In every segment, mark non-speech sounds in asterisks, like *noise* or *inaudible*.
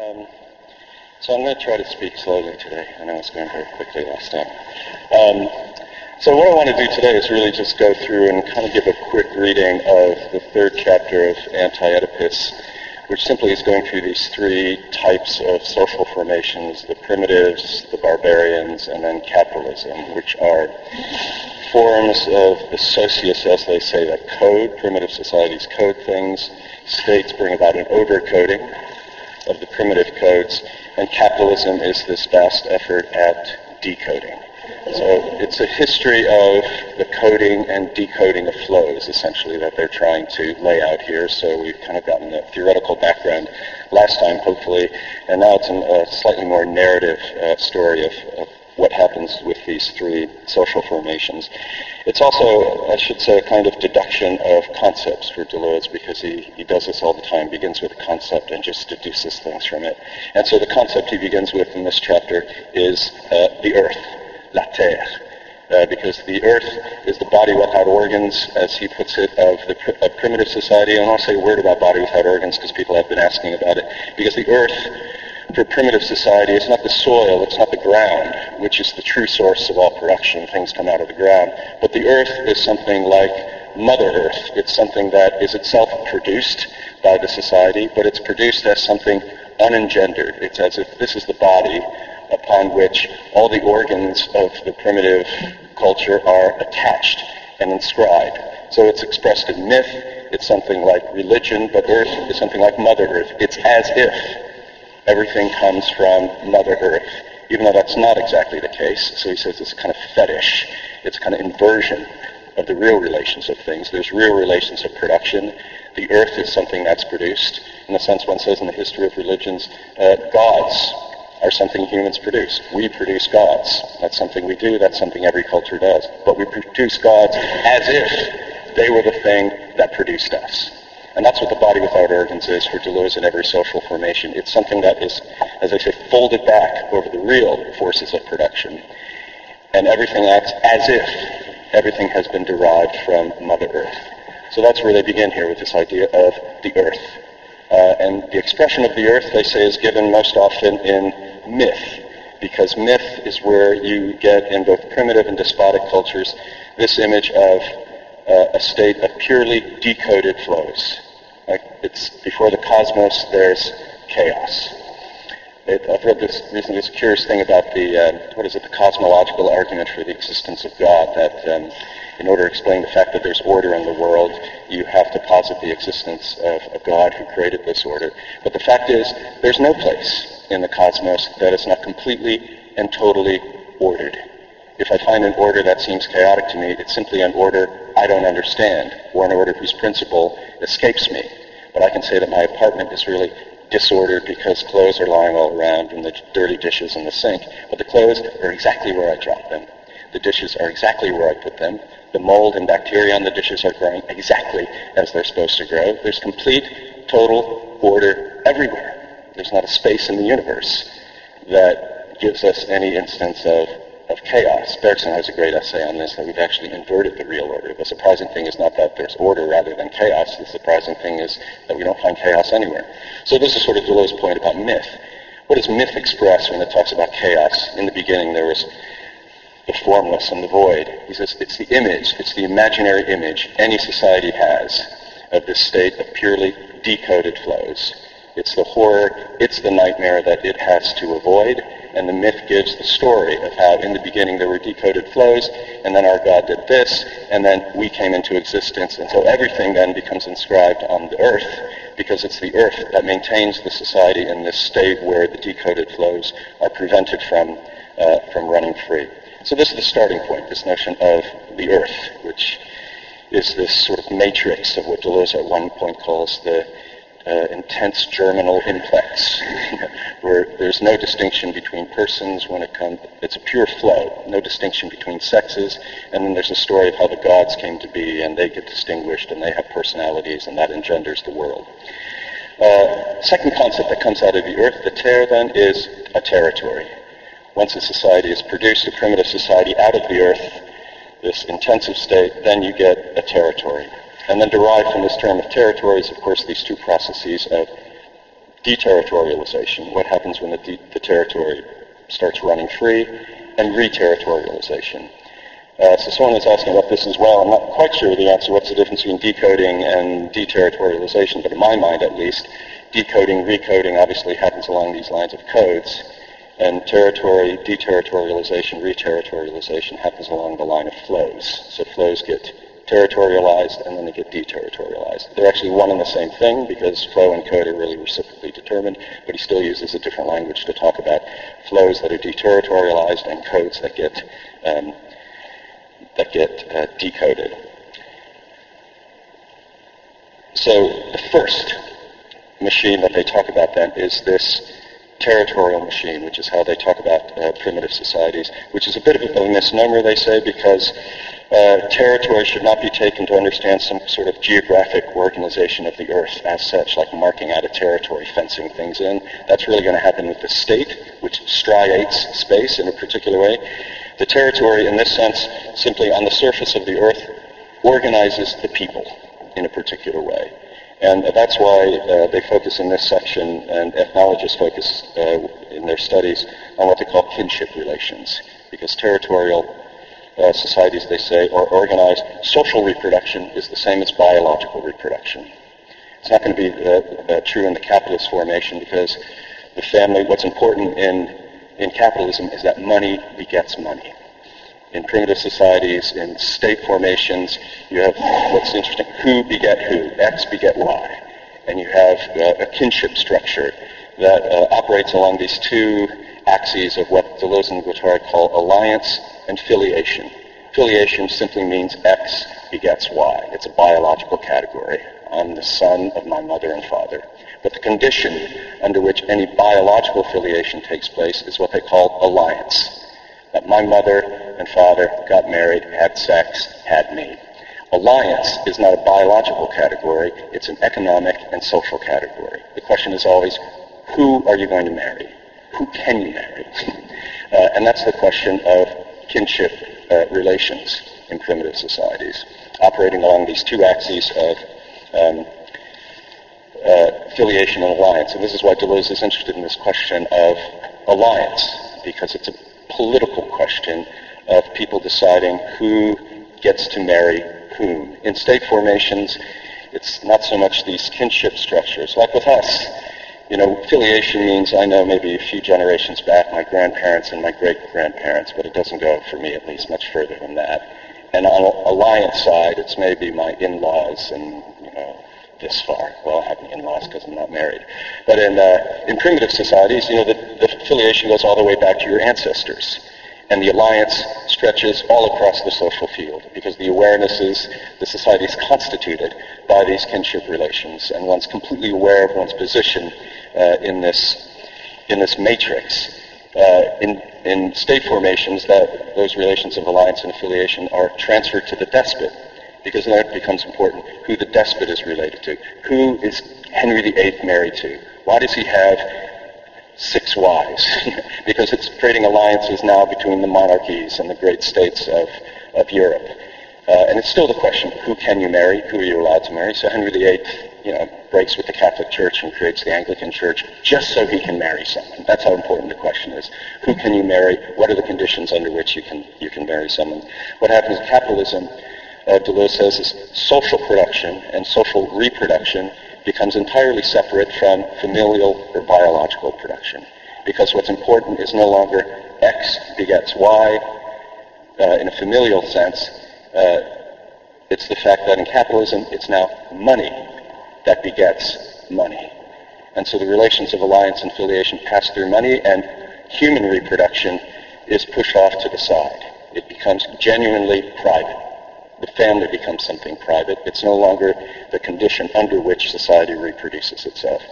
Um, so I'm going to try to speak slowly today. I know I was going very quickly last time. Um, so what I want to do today is really just go through and kind of give a quick reading of the third chapter of Anti-Oedipus, which simply is going through these three types of social formations, the primitives, the barbarians, and then capitalism, which are forms of the socius, as they say, that code. Primitive societies code things. States bring about an overcoding of the primitive codes. And capitalism is this vast effort at decoding. So it's a history of the coding and decoding of flows, essentially, that they're trying to lay out here. So we've kind of gotten a theoretical background last time, hopefully, and now it's a slightly more narrative uh, story of, of what happens with these three social formations. It's also, I should say, a kind of deduction of concepts for Deleuze because he, he does this all the time, begins with a concept and just deduces things from it. And so the concept he begins with in this chapter is uh, the earth, la terre. Uh, because the earth is the body without organs, as he puts it, of the pr- of primitive society. And I'll say a word about body without organs because people have been asking about it. Because the earth for primitive society, it's not the soil, it's not the ground, which is the true source of all production. Things come out of the ground. But the earth is something like Mother Earth. It's something that is itself produced by the society, but it's produced as something unengendered. It's as if this is the body upon which all the organs of the primitive culture are attached and inscribed. So it's expressed in myth. It's something like religion, but Earth is something like Mother Earth. It's as if everything comes from Mother Earth, even though that's not exactly the case. So he says it's kind of fetish. It's kind of inversion of the real relations of things. There's real relations of production. The earth is something that's produced. In the sense one says in the history of religions, uh, gods are something humans produce. We produce gods. That's something we do. That's something every culture does. But we produce gods as if they were the thing that produced us. And that's what the body without organs is for Deleuze in every social formation. It's something that is, as I say, folded back over the real forces of production. And everything acts as if everything has been derived from Mother Earth. So that's where they begin here with this idea of the earth. Uh, and the expression of the earth, they say, is given most often in myth, because myth is where you get in both primitive and despotic cultures this image of uh, a state of purely decoded flows. Like it's before the cosmos, there's chaos. It, I've read this recently. This curious thing about the uh, what is it? The cosmological argument for the existence of God. That um, in order to explain the fact that there's order in the world, you have to posit the existence of a God who created this order. But the fact is, there's no place in the cosmos that is not completely and totally ordered. If I find an order that seems chaotic to me, it's simply an order I don't understand, or an order whose principle escapes me. But I can say that my apartment is really disordered because clothes are lying all around and the dirty dishes in the sink. But the clothes are exactly where I dropped them. The dishes are exactly where I put them. The mold and bacteria on the dishes are growing exactly as they're supposed to grow. There's complete, total order everywhere. There's not a space in the universe that gives us any instance of of chaos. Bergson has a great essay on this, that we've actually inverted the real order. The surprising thing is not that there's order rather than chaos. The surprising thing is that we don't find chaos anywhere. So this is sort of Deleuze's point about myth. What does myth express when it talks about chaos? In the beginning there was the formless and the void. He says it's the image, it's the imaginary image any society has of this state of purely decoded flows. It's the horror, it's the nightmare that it has to avoid, and the myth gives the story of how in the beginning there were decoded flows, and then our God did this, and then we came into existence, and so everything then becomes inscribed on the earth, because it's the earth that maintains the society in this state where the decoded flows are prevented from, uh, from running free. So this is the starting point, this notion of the earth, which is this sort of matrix of what Deleuze at one point calls the uh, intense germinal implex, *laughs* where there's no distinction between persons when it comes, it's a pure flow, no distinction between sexes, and then there's a story of how the gods came to be, and they get distinguished, and they have personalities, and that engenders the world. Uh, second concept that comes out of the earth, the terre, then, is a territory. Once a society is produced, a primitive society out of the earth, this intensive state, then you get a territory. And then derived from this term of territories, of course, these two processes of deterritorialization, what happens when the, de- the territory starts running free, and reterritorialization. Uh, so someone was asking about this as well. I'm not quite sure of the answer. What's the difference between decoding and deterritorialization? But in my mind, at least, decoding, recoding obviously happens along these lines of codes. And territory, deterritorialization, reterritorialization happens along the line of flows. So flows get territorialized and then they get deterritorialized. They're actually one and the same thing because flow and code are really reciprocally determined, but he still uses a different language to talk about flows that are deterritorialized and codes that get um, that get uh, decoded. So the first machine that they talk about then is this territorial machine, which is how they talk about uh, primitive societies, which is a bit of a, misnomer, they say, because uh, territory should not be taken to understand some sort of geographic organization of the earth as such, like marking out a territory, fencing things in. That's really going to happen with the state, which striates space in a particular way. The territory, in this sense, simply on the surface of the earth, organizes the people in a particular way. And that's why uh, they focus in this section, and ethnologists focus uh, in their studies on what they call kinship relations, because territorial uh, societies, they say, are organized. Social reproduction is the same as biological reproduction. It's not going to be uh, uh, true in the capitalist formation because the family, what's important in, in capitalism is that money begets money in primitive societies, in state formations, you have what's interesting, who beget who, X beget Y. And you have uh, a kinship structure that uh, operates along these two axes of what Deleuze and Guattari call alliance and filiation. Filiation simply means X begets Y. It's a biological category. I'm the son of my mother and father. But the condition under which any biological filiation takes place is what they call alliance that my mother and father got married, had sex, had me. Alliance is not a biological category, it's an economic and social category. The question is always, who are you going to marry? Who can you marry? *laughs* uh, and that's the question of kinship uh, relations in primitive societies, operating along these two axes of um, uh, filiation and alliance. And this is why Deleuze is interested in this question of alliance, because it's a political question of people deciding who gets to marry whom. In state formations, it's not so much these kinship structures. Like with us, you know, filiation means I know maybe a few generations back my grandparents and my great-grandparents, but it doesn't go, for me at least, much further than that. And on alliance side, it's maybe my in-laws and, you know, this far. Well, I have in-laws because I'm not married. But in, uh, in primitive societies, you know, the, the affiliation goes all the way back to your ancestors. And the alliance stretches all across the social field because the awareness is the society is constituted by these kinship relations, and one's completely aware of one's position uh, in this in this matrix. Uh, in in state formations, that those relations of alliance and affiliation are transferred to the despot, because then it becomes important who the despot is related to. Who is Henry VIII married to? Why does he have six wives? *laughs* because it's creating alliances now between the monarchies and the great states of, of Europe. Uh, and it's still the question, who can you marry? Who are you allowed to marry? So Henry VIII, you know, breaks with the Catholic Church and creates the Anglican Church just so he can marry someone. That's how important the question is. Who can you marry? What are the conditions under which you can, you can marry someone? What happens in capitalism uh, Deleuze says is social production and social reproduction becomes entirely separate from familial or biological production. Because what's important is no longer X begets Y uh, in a familial sense. Uh, it's the fact that in capitalism, it's now money that begets money. And so the relations of alliance and filiation pass through money, and human reproduction is pushed off to the side. It becomes genuinely private the family becomes something private. It's no longer the condition under which society reproduces itself.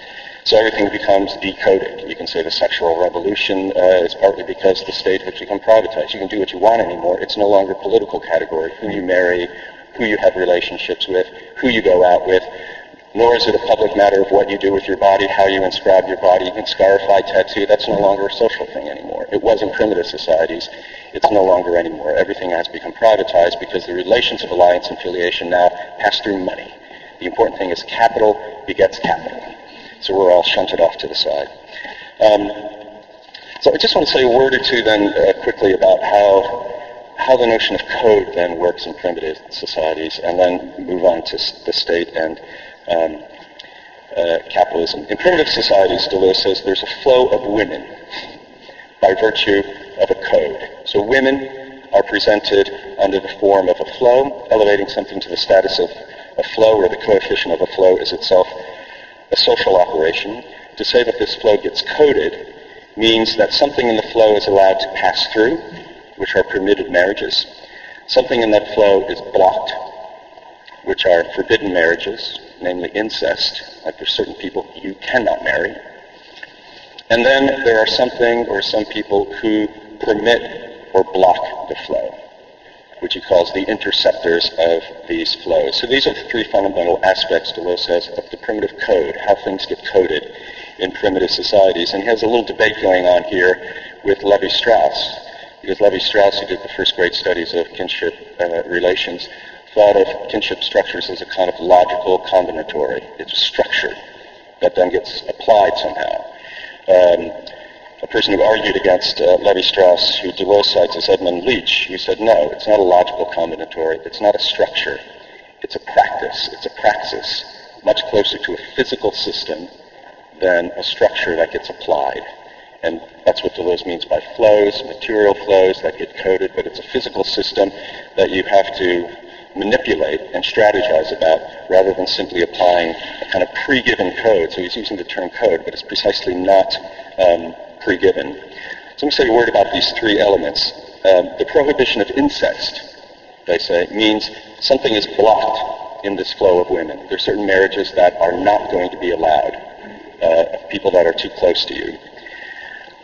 So everything becomes decoded. You can say the sexual revolution uh, is partly because the state has become privatized. You can do what you want anymore. It's no longer a political category. Who you marry, who you have relationships with, who you go out with. Nor is it a public matter of what you do with your body, how you inscribe your body. Can scarify, tattoo. That's no longer a social thing anymore. It was in primitive societies. It's no longer anymore. Everything has become privatized because the relations of alliance and filiation now pass through money. The important thing is capital begets capital. So we're all shunted off to the side. Um, so I just want to say a word or two then uh, quickly about how how the notion of code then works in primitive societies, and then move on to the state and um, uh, capitalism. In primitive societies, Deleuze says there's a flow of women by virtue of a code. So women are presented under the form of a flow, elevating something to the status of a flow, where the coefficient of a flow is itself a social operation. To say that this flow gets coded means that something in the flow is allowed to pass through, which are permitted marriages. Something in that flow is blocked, which are forbidden marriages, namely incest. Like there's certain people you cannot marry. And then there are something or some people who permit or block the flow, which he calls the interceptors of these flows. So these are the three fundamental aspects, Deleuze says, of the primitive code, how things get coded in primitive societies. And he has a little debate going on here with Levi-Strauss, because Levi-Strauss, who did the first great studies of kinship uh, relations, thought of kinship structures as a kind of logical combinatory. It's a structure that then gets applied somehow. Um, a person who argued against uh, Levi-Strauss, who Deleuze cites as Edmund Leach, who said, no, it's not a logical combinatory. It's not a structure. It's a practice. It's a praxis, much closer to a physical system than a structure that gets applied. And that's what Deleuze means by flows, material flows that get coded, but it's a physical system that you have to manipulate and strategize about rather than simply applying a kind of pre-given code. So he's using the term code, but it's precisely not um, pre-given. So let me say a word about these three elements. Um, the prohibition of incest, they say, means something is blocked in this flow of women. There are certain marriages that are not going to be allowed uh, of people that are too close to you.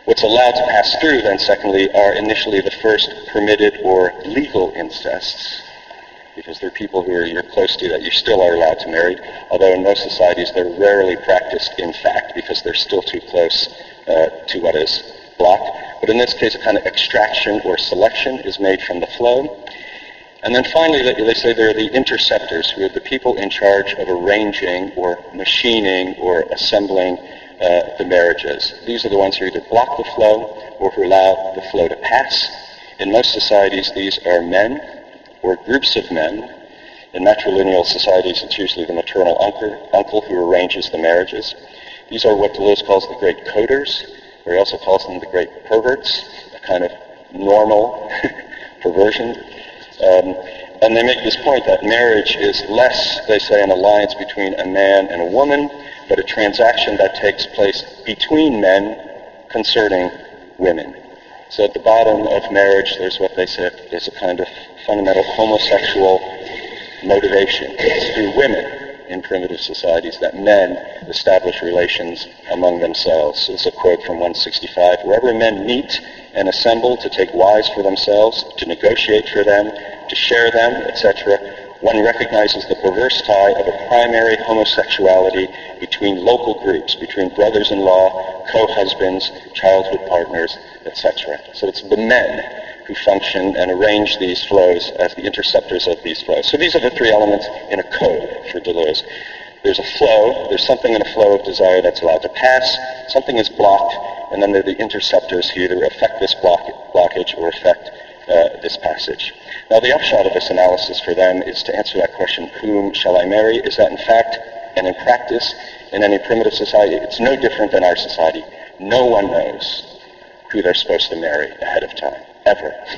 What's allowed to pass through, then, secondly, are initially the first permitted or legal incests, because there are people who are you're close to that you still are allowed to marry, although in most societies they're rarely practiced in fact because they're still too close uh, to what is blocked. But in this case, a kind of extraction or selection is made from the flow. And then finally, they say there are the interceptors, who are the people in charge of arranging or machining or assembling uh, the marriages. These are the ones who either block the flow or who allow the flow to pass. In most societies, these are men or groups of men. In matrilineal societies, it's usually the maternal uncle, uncle who arranges the marriages. These are what Deleuze calls the great coders, or he also calls them the great perverts, a kind of normal *laughs* perversion. Um, and they make this point that marriage is less, they say, an alliance between a man and a woman, but a transaction that takes place between men concerning women. So at the bottom of marriage, there's what they say is a kind of fundamental homosexual motivation. It's through women in primitive societies that men establish relations among themselves. Is a quote from 165. Wherever men meet and assemble to take wives for themselves, to negotiate for them, to share them, etc., one recognizes the perverse tie of a primary homosexuality between local groups, between brothers-in-law, co-husbands, childhood partners, etc. So it's the men who function and arrange these flows as the interceptors of these flows. So these are the three elements in a code for Deleuze. There's a flow, there's something in a flow of desire that's allowed to pass, something is blocked, and then there are the interceptors who either affect this block, blockage or affect uh, this passage. Now the upshot of this analysis for them is to answer that question, whom shall I marry? Is that in fact and in practice in any primitive society? It's no different than our society. No one knows who they're supposed to marry ahead of time, ever. *laughs*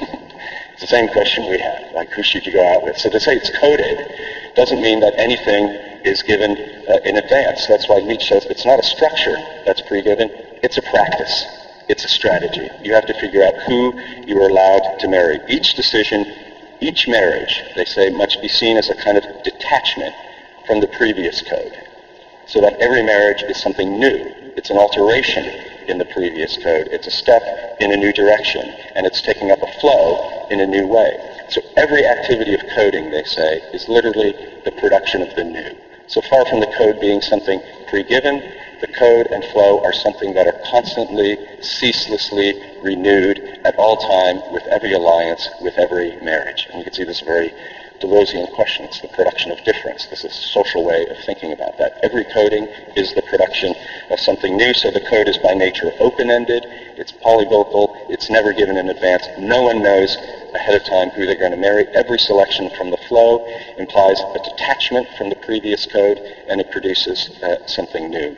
it's the same question we have, like who should you go out with? So to say it's coded doesn't mean that anything is given uh, in advance. That's why Leach says it's not a structure that's pre-given, it's a practice. It's a strategy. You have to figure out who you are allowed to marry. Each decision each marriage, they say, must be seen as a kind of detachment from the previous code, so that every marriage is something new. It's an alteration in the previous code. It's a step in a new direction, and it's taking up a flow in a new way. So every activity of coding, they say, is literally the production of the new. So far from the code being something pre-given, the code and flow are something that are constantly, ceaselessly renewed at all time with every alliance, with every marriage. And you can see this very Deleuzean question. It's the production of difference. This is a social way of thinking about that. Every coding is the production of something new, so the code is by nature open-ended, it's polyvocal, it's never given in advance. No one knows ahead of time who they're going to marry. Every selection from the flow implies a detachment from the previous code, and it produces uh, something new.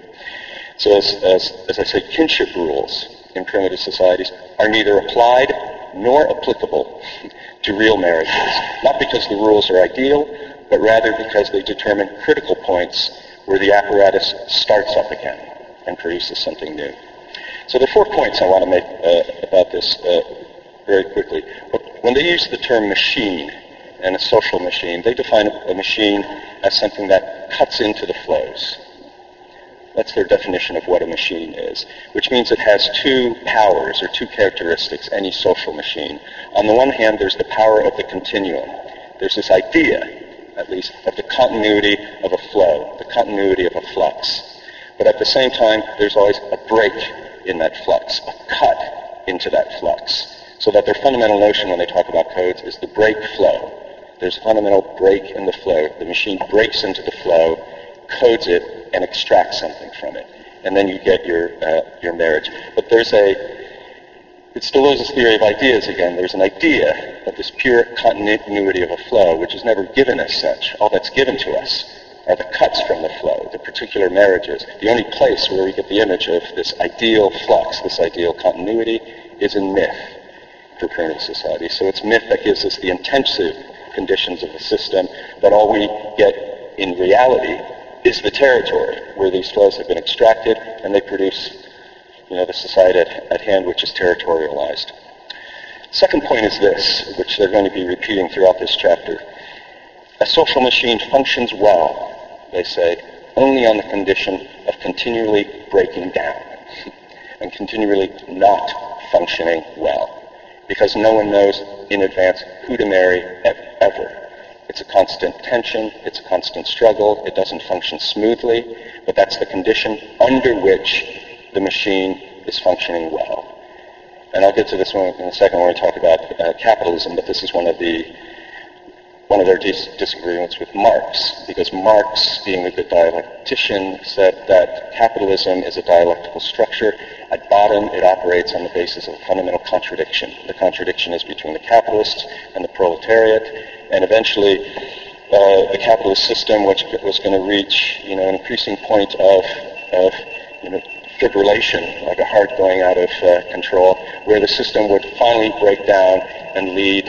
So as, as, as I say, kinship rules in primitive societies are neither applied nor applicable *laughs* to real marriages, not because the rules are ideal, but rather because they determine critical points where the apparatus starts up again and produces something new. So there are four points I want to make uh, about this uh, very quickly. When they use the term machine and a social machine, they define a machine as something that cuts into the flows. That's their definition of what a machine is, which means it has two powers or two characteristics, any social machine. On the one hand, there's the power of the continuum. There's this idea, at least, of the continuity of a flow, the continuity of a flux. But at the same time, there's always a break in that flux, a cut into that flux. So that their fundamental notion when they talk about codes is the break flow. There's a fundamental break in the flow. The machine breaks into the flow, codes it, and extract something from it. And then you get your, uh, your marriage. But there's a, it's Deleuze's theory of ideas again. There's an idea of this pure continuity of a flow, which is never given as such. All that's given to us are the cuts from the flow, the particular marriages. The only place where we get the image of this ideal flux, this ideal continuity, is in myth for primitive society. So it's myth that gives us the intensive conditions of the system, but all we get in reality is the territory where these flows have been extracted and they produce you know, the society at, at hand which is territorialized. Second point is this, which they're going to be repeating throughout this chapter. A social machine functions well, they say, only on the condition of continually breaking down *laughs* and continually not functioning well. Because no one knows in advance who to marry ever. It's a constant tension. It's a constant struggle. It doesn't function smoothly, but that's the condition under which the machine is functioning well. And I'll get to this one in a second when we talk about uh, capitalism, but this is one of the one of their dis- disagreements with Marx, because Marx, being a good dialectician, said that capitalism is a dialectical structure. At bottom, it operates on the basis of a fundamental contradiction. The contradiction is between the capitalists and the proletariat, and eventually uh, the capitalist system, which was going to reach, you know, an increasing point of, of you know, fibrillation, like a heart going out of uh, control, where the system would finally break down and lead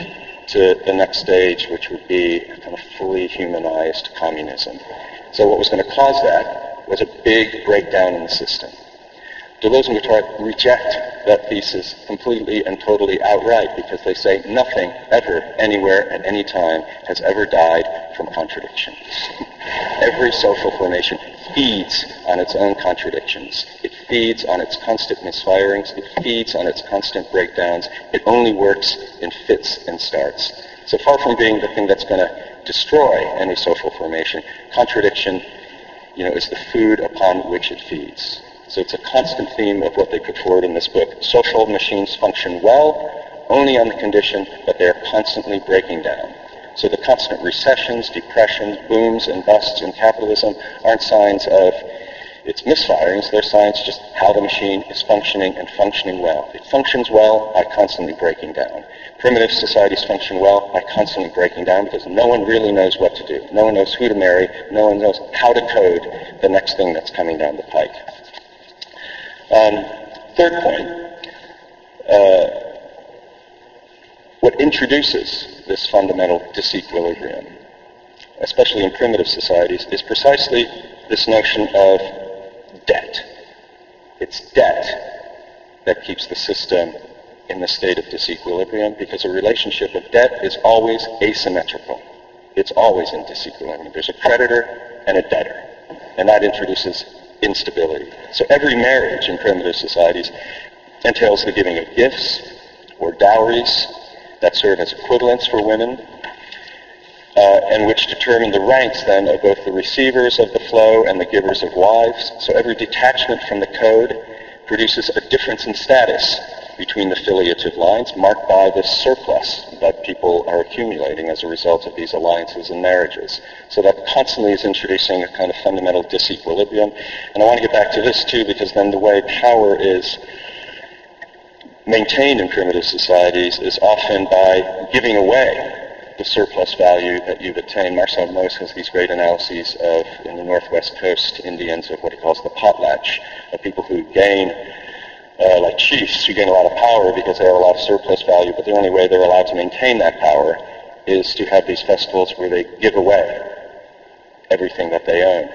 to the next stage, which would be kind of fully humanized communism. So what was going to cause that was a big breakdown in the system. Deleuze and Guattari reject that thesis completely and totally outright because they say nothing ever, anywhere, at any time has ever died from contradiction. *laughs* Every social formation feeds on its own contradictions. It feeds on its constant misfirings. It feeds on its constant breakdowns. It only works in fits and starts. So far from being the thing that's going to destroy any social formation, contradiction, you know, is the food upon which it feeds. So it's a constant theme of what they put forward in this book. Social machines function well only on the condition that they are constantly breaking down. So the constant recessions, depressions, booms, and busts in capitalism aren't signs of its misfirings. They're signs just how the machine is functioning and functioning well. It functions well by constantly breaking down. Primitive societies function well by constantly breaking down because no one really knows what to do. No one knows who to marry. No one knows how to code the next thing that's coming down the pike. Um, third point, uh, what introduces this fundamental disequilibrium, especially in primitive societies, is precisely this notion of debt. It's debt that keeps the system in the state of disequilibrium because a relationship of debt is always asymmetrical. It's always in disequilibrium. There's a creditor and a debtor, and that introduces instability. So every marriage in primitive societies entails the giving of gifts or dowries that serve as equivalents for women, uh, and which determine the ranks then of both the receivers of the flow and the givers of wives. So every detachment from the code produces a difference in status between the filiative lines marked by this surplus that people are accumulating as a result of these alliances and marriages. So that constantly is introducing a kind of fundamental disequilibrium. And I want to get back to this too because then the way power is maintained in primitive societies is often by giving away the surplus value that you've attained. Marcel Mauss has these great analyses of, in the northwest coast Indians, of what he calls the potlatch, of people who gain, uh, like chiefs, who gain a lot of power because they have a lot of surplus value, but the only way they're allowed to maintain that power is to have these festivals where they give away everything that they own.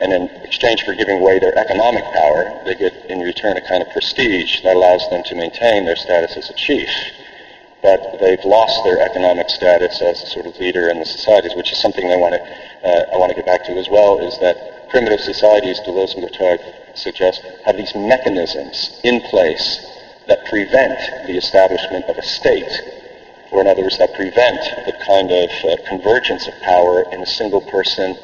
And in exchange for giving away their economic power, they get in return a kind of prestige that allows them to maintain their status as a chief but they've lost their economic status as a sort of leader in the societies, which is something I want to uh, I want to get back to as well. Is that primitive societies, Deleuze and Guattari suggest, have these mechanisms in place that prevent the establishment of a state, or in other words, that prevent the kind of uh, convergence of power in a single person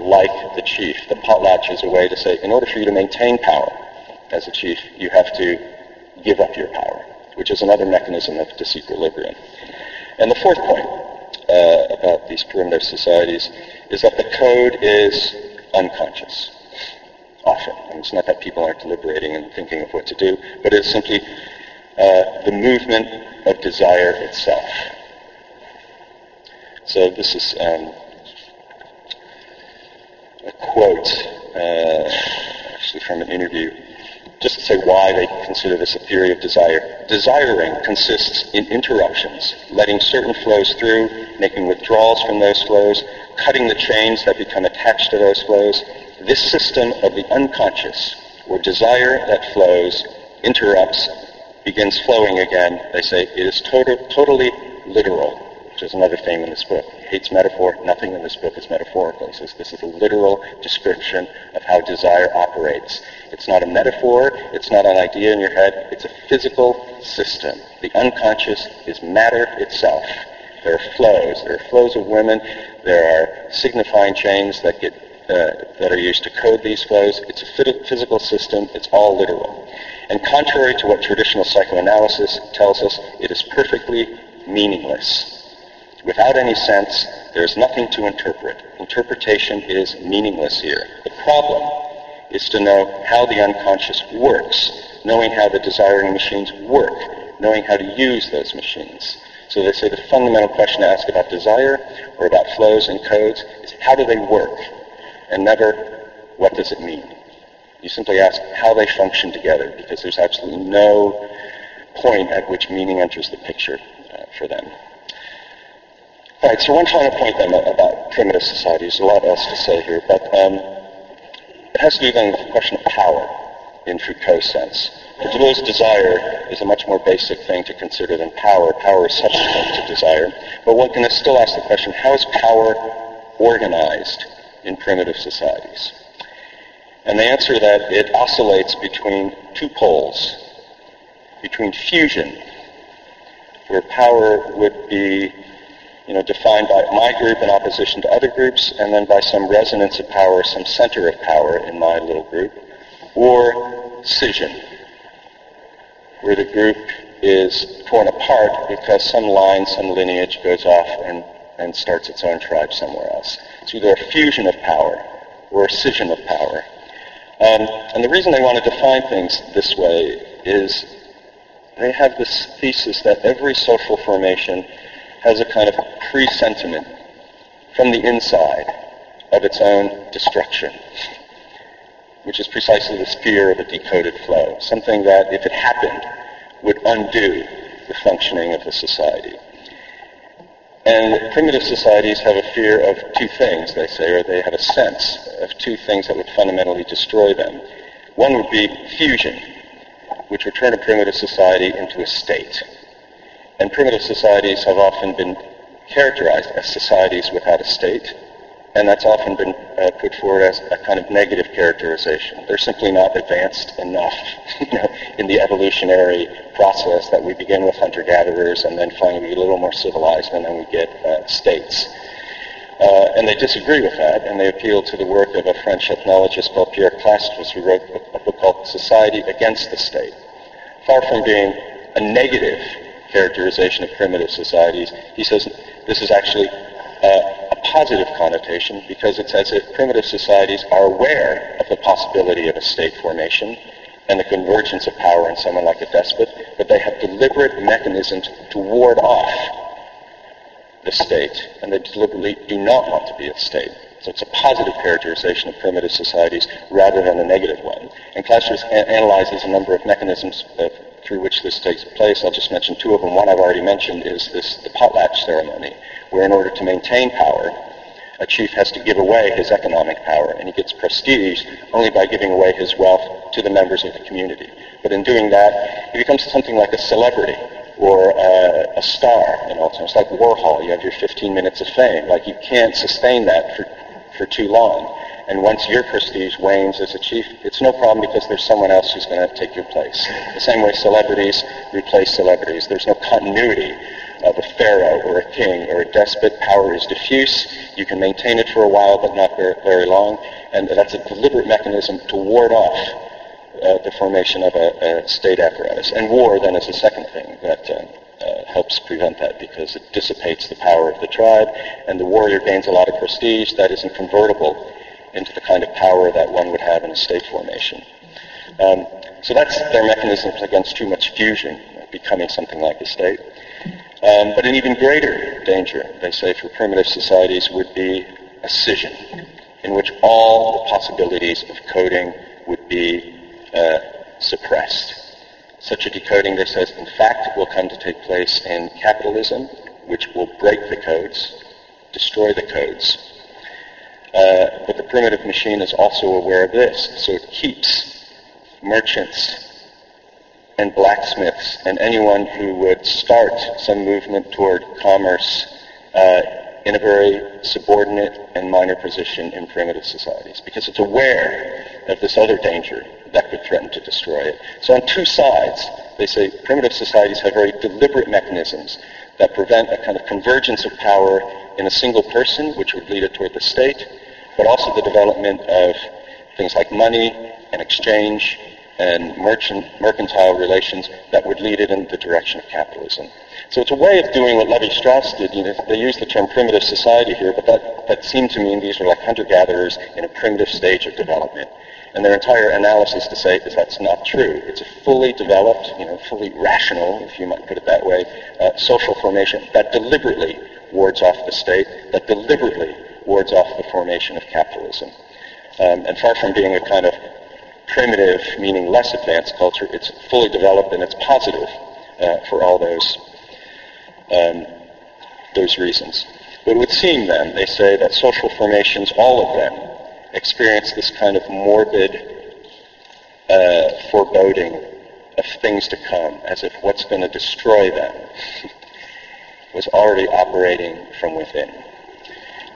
like the chief. The potlatch is a way to say, in order for you to maintain power as a chief, you have to give up your power which is another mechanism of disequilibrium. And the fourth point uh, about these primitive societies is that the code is unconscious. Mean, it's not that people aren't deliberating and thinking of what to do, but it's simply uh, the movement of desire itself. So this is um, a quote, uh, actually from an interview just to say why they consider this a theory of desire. Desiring consists in interruptions, letting certain flows through, making withdrawals from those flows, cutting the chains that become attached to those flows. This system of the unconscious, where desire that flows, interrupts, begins flowing again, they say it is to- totally literal, which is another theme in this book. He hates metaphor. Nothing in this book is metaphorical. Says this is a literal description of how desire operates. It's not a metaphor. It's not an idea in your head. It's a physical system. The unconscious is matter itself. There are flows. There are flows of women. There are signifying chains that get that are used to code these flows. It's a physical system. It's all literal. And contrary to what traditional psychoanalysis tells us, it is perfectly meaningless. Without any sense, there is nothing to interpret. Interpretation is meaningless here. The problem is to know how the unconscious works, knowing how the desiring machines work, knowing how to use those machines. So they say the fundamental question to ask about desire or about flows and codes is how do they work? And never what does it mean? You simply ask how they function together because there's absolutely no point at which meaning enters the picture uh, for them. All right, so one final point then about primitive societies. A lot else to say here, but um, it has to do then with the question of power in Foucault's sense. For Deleuze, desire is a much more basic thing to consider than power. Power is subsequent to desire. But one can still ask the question, how is power organized in primitive societies? And the answer is that it oscillates between two poles, between fusion, where power would be you know, defined by my group in opposition to other groups, and then by some resonance of power, some center of power in my little group, or scission, where the group is torn apart because some line, some lineage goes off and, and starts its own tribe somewhere else. It's either a fusion of power or a scission of power. Um, and the reason they want to define things this way is they have this thesis that every social formation has a kind of presentiment from the inside of its own destruction, which is precisely this fear of a decoded flow, something that, if it happened, would undo the functioning of the society. And primitive societies have a fear of two things, they say, or they have a sense of two things that would fundamentally destroy them. One would be fusion, which would turn a primitive society into a state. And primitive societies have often been characterized as societies without a state, and that's often been uh, put forward as a kind of negative characterization. They're simply not advanced enough *laughs* you know, in the evolutionary process that we begin with hunter-gatherers and then finally we get a little more civilized and then we get uh, states. Uh, and they disagree with that, and they appeal to the work of a French ethnologist called Pierre Clastres, who wrote a book called Society Against the State. Far from being a negative characterization of primitive societies. He says this is actually uh, a positive connotation because it's as if primitive societies are aware of the possibility of a state formation and the convergence of power in someone like a despot, but they have deliberate mechanisms to ward off the state, and they deliberately do not want to be a state. So it's a positive characterization of primitive societies rather than a negative one. And Clausewitz a- analyzes a number of mechanisms of, through which this takes place. I'll just mention two of them. One I've already mentioned is this the potlatch ceremony, where in order to maintain power, a chief has to give away his economic power, and he gets prestige only by giving away his wealth to the members of the community. But in doing that, he becomes something like a celebrity or a star in all terms. Like Warhol, you have your 15 minutes of fame. Like you can't sustain that for, for too long. And once your prestige wanes as a chief, it's no problem because there's someone else who's going to take your place. The same way celebrities replace celebrities. There's no continuity of a pharaoh or a king or a despot. Power is diffuse. You can maintain it for a while, but not very, very long. And that's a deliberate mechanism to ward off uh, the formation of a, a, state apparatus. And war, then, is the second thing that uh, uh, helps prevent that because it dissipates the power of the tribe, and the warrior gains a lot of prestige that isn't convertible into the kind of power that one would have in a state formation. Um, so that's their mechanisms against too much fusion, becoming something like a state. Um, but an even greater danger, they say, for primitive societies would be a scission, in which all the possibilities of coding would be uh, suppressed. Such a decoding, they say, in fact, will come to take place in capitalism, which will break the codes, destroy the codes. Uh, but the primitive machine is also aware of this, so it keeps merchants and blacksmiths and anyone who would start some movement toward commerce uh, in a very subordinate and minor position in primitive societies because it's aware of this other danger that could threaten to destroy it. So on two sides, they say primitive societies have very deliberate mechanisms that prevent a kind of convergence of power in a single person, which would lead it toward the state, but also the development of things like money and exchange and merchant, mercantile relations that would lead it in the direction of capitalism. So it's a way of doing what Levi-Strauss did. You know, they use the term primitive society here, but that, that seemed to mean these were like hunter-gatherers in a primitive stage of development. And their entire analysis to say is that's not true. It's a fully developed, you know, fully rational, if you might put it that way, uh, social formation that deliberately wards off the state, that deliberately wards off the formation of capitalism. Um, and far from being a kind of primitive, meaning less advanced culture, it's fully developed and it's positive uh, for all those um, those reasons. But it would seem then, they say, that social formations, all of them, experience this kind of morbid uh, foreboding of things to come, as if what's going to destroy them *laughs* was already operating from within.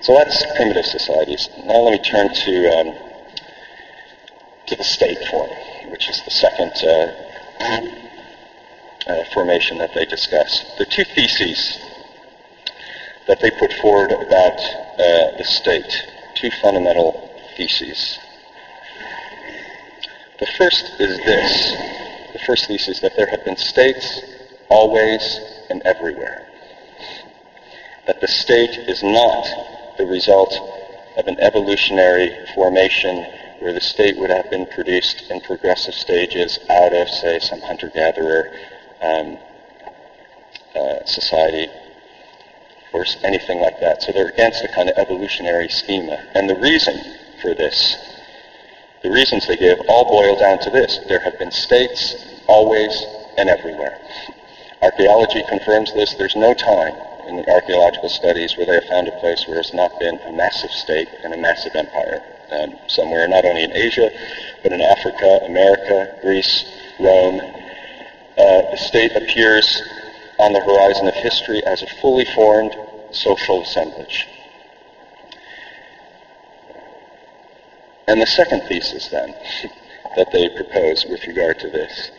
So that's primitive societies. Now let me turn to um, to the state form, which is the second uh, uh, formation that they discuss. The two theses that they put forward about uh, the state, two fundamental theses. The first is this. The first thesis that there have been states always and everywhere. That the state is not the result of an evolutionary formation where the state would have been produced in progressive stages out of, say, some hunter-gatherer um, uh, society or anything like that. So they're against a kind of evolutionary schema. And the reason for this, the reasons they give, all boil down to this. There have been states always and everywhere. Archaeology confirms this. There's no time in archaeological studies where they have found a place where there's not been a massive state and a massive empire um, somewhere, not only in Asia, but in Africa, America, Greece, Rome. Uh, the state appears on the horizon of history as a fully formed social assemblage. And the second thesis, then, *laughs* that they propose with regard to this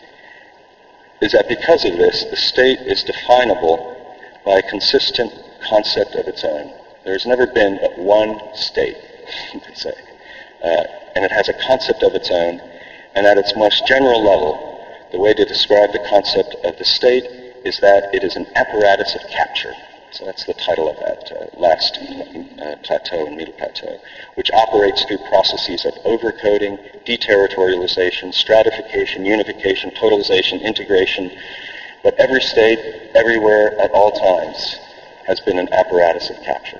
is that because of this, the state is definable by a consistent concept of its own. There has never been but one state, *laughs* could say. Uh, and it has a concept of its own, and at its most general level, the way to describe the concept of the state is that it is an apparatus of capture. So that's the title of that uh, last uh, plateau and middle plateau, which operates through processes of overcoding, deterritorialization, stratification, unification, totalization, integration. But every state, everywhere, at all times, has been an apparatus of capture.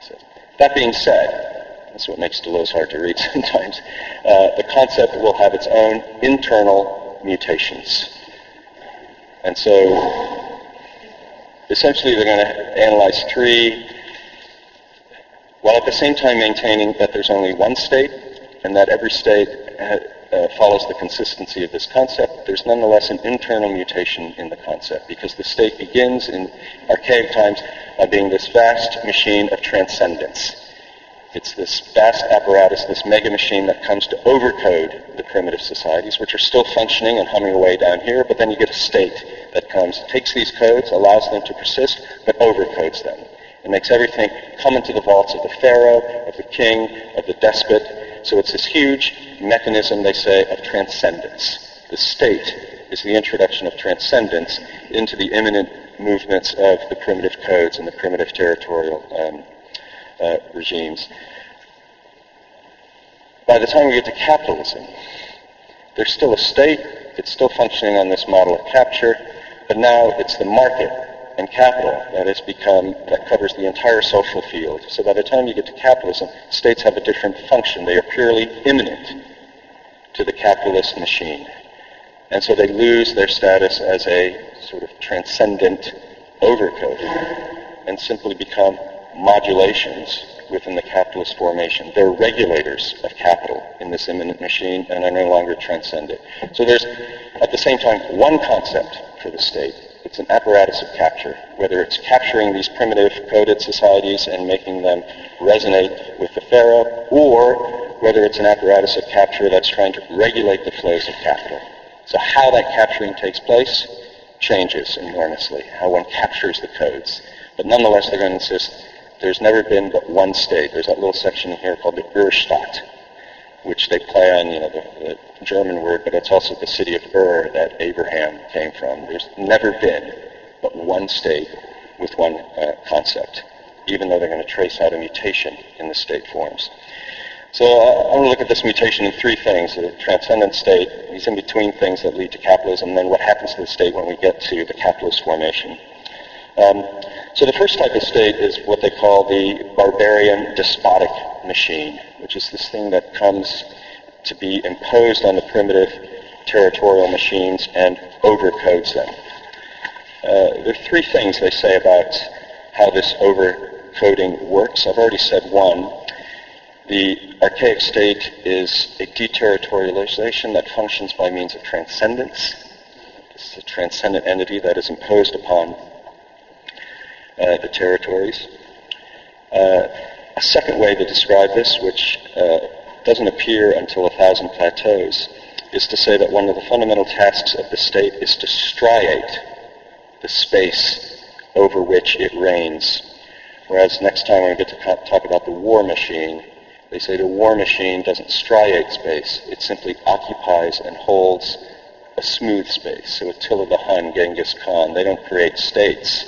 So, that being said, that's what makes Deleuze hard to read *laughs* sometimes. Uh, the concept will have its own internal mutations. And so essentially they're going to analyze three, while at the same time maintaining that there's only one state and that every state uh, follows the consistency of this concept, there's nonetheless an internal mutation in the concept because the state begins in archaic times by being this vast machine of transcendence. It's this vast apparatus, this mega machine that comes to overcode the primitive societies, which are still functioning and humming away down here, but then you get a state that comes, takes these codes, allows them to persist, but overcodes them. It makes everything come into the vaults of the pharaoh, of the king, of the despot. So it's this huge mechanism, they say, of transcendence. The state is the introduction of transcendence into the immanent movements of the primitive codes and the primitive territorial um, uh, regimes. By the time we get to capitalism, there's still a state, it's still functioning on this model of capture, but now it's the market and capital that has become, that covers the entire social field. So by the time you get to capitalism, states have a different function. They are purely immanent to the capitalist machine. And so they lose their status as a sort of transcendent overcoat and simply become modulations within the capitalist formation. They're regulators of capital in this immanent machine and are no longer transcendent. So there's, at the same time, one concept for the state. It's an apparatus of capture, whether it's capturing these primitive coded societies and making them resonate with the pharaoh, or whether it's an apparatus of capture that's trying to regulate the flows of capital. So how that capturing takes place changes enormously, how one captures the codes. But nonetheless, they're going to insist there's never been but one state. There's that little section here called the Urstadt, which they play on, you know, the, the German word, but it's also the city of Ur that Abraham came from. There's never been but one state with one uh, concept, even though they're going to trace out a mutation in the state forms. So uh, I want to look at this mutation in three things. The transcendent state, these in-between things that lead to capitalism, and then what happens to the state when we get to the capitalist formation. Um, so the first type of state is what they call the barbarian despotic machine, which is this thing that comes to be imposed on the primitive territorial machines and overcodes them. Uh, there are three things they say about how this overcoding works. I've already said one. The archaic state is a deterritorialization that functions by means of transcendence. This is a transcendent entity that is imposed upon uh, the territories. Uh, a second way to describe this, which uh, doesn't appear until A Thousand Plateaus, is to say that one of the fundamental tasks of the state is to striate the space over which it reigns. Whereas next time we get to talk about the war machine, they say the war machine doesn't striate space. It simply occupies and holds a smooth space. So Attila the Hun, Genghis Khan, they don't create states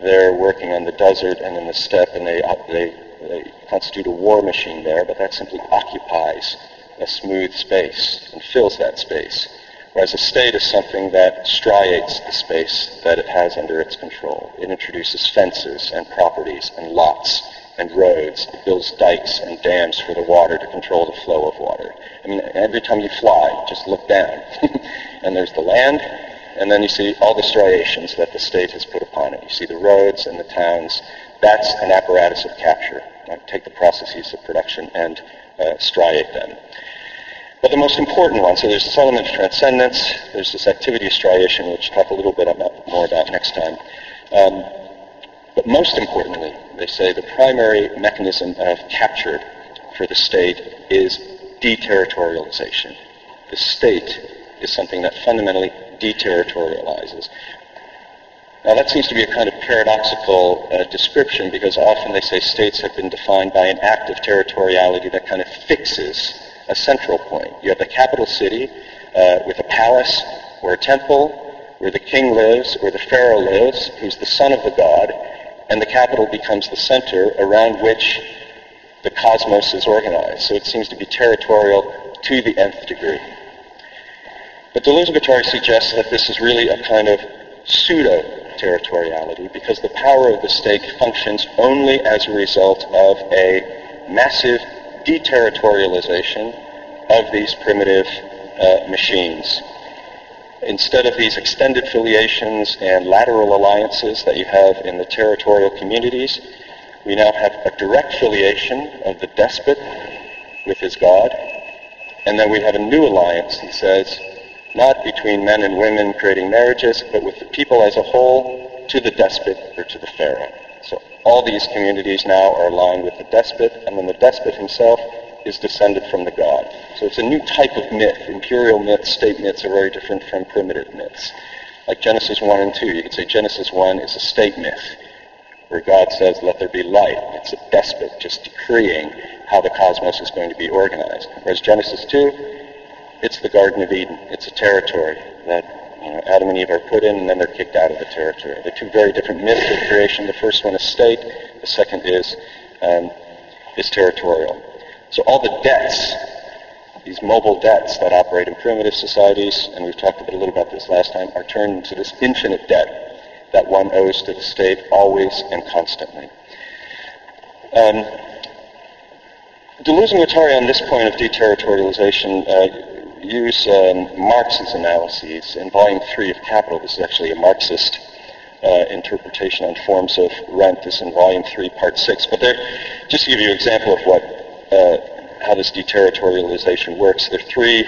they're working on the desert and in the steppe, and they, they Uh, constitute a war machine there, but that simply occupies a smooth space and fills that space. Whereas a state is something that striates the space that it has under its control. It introduces fences and properties and lots and roads. It builds dikes and dams for the water to control the flow of water. I mean, every time you fly, just look down. *laughs* and there's the land, and then you see all the striations that the state has put upon it. You see the roads and the towns. That's an apparatus of capture. Right? Take the processes of production and uh, striate them. But the most important one, so there's this element of transcendence, there's this activity of striation, which we'll talk a little bit about, more about next time. Um, but most importantly, they say the primary mechanism of capture for the state is deterritorialization. The state is something that fundamentally deterritorializes. Now that seems to be a kind of paradoxical uh, description because often they say states have been defined by an act of territoriality that kind of fixes a central point. You have the capital city uh, with a palace or a temple where the king lives or the pharaoh lives, who's the son of the god, and the capital becomes the center around which the cosmos is organized. So it seems to be territorial to the nth degree. But Deleuze-Guattari suggests that this is really a kind of pseudo-territoriality because the power of the state functions only as a result of a massive deterritorialization of these primitive uh, machines. Instead of these extended filiations and lateral alliances that you have in the territorial communities, we now have a direct filiation of the despot with his God, and then we have a new alliance, he says, not between men and women creating marriages, but with the people as a whole to the despot or to the pharaoh. So all these communities now are aligned with the despot, and then the despot himself is descended from the god. So it's a new type of myth. Imperial myths, state myths are very different from primitive myths. Like Genesis 1 and 2, you could say Genesis 1 is a state myth, where God says, let there be light. It's a despot just decreeing how the cosmos is going to be organized. Whereas Genesis 2, it's the Garden of Eden. It's a territory that you know, Adam and Eve are put in, and then they're kicked out of the territory. They're two very different myths of creation. The first one is state. The second is um, is territorial. So all the debts, these mobile debts that operate in primitive societies, and we've talked a, bit, a little about this last time, are turned into this infinite debt that one owes to the state always and constantly. Um, Deleuze and Guattari on this point of deterritorialization uh, use um, Marx's analyses in Volume 3 of Capital. This is actually a Marxist uh, interpretation on forms of rent. This is in Volume 3, Part 6. But there, just to give you an example of what, uh, how this deterritorialization works, there are three,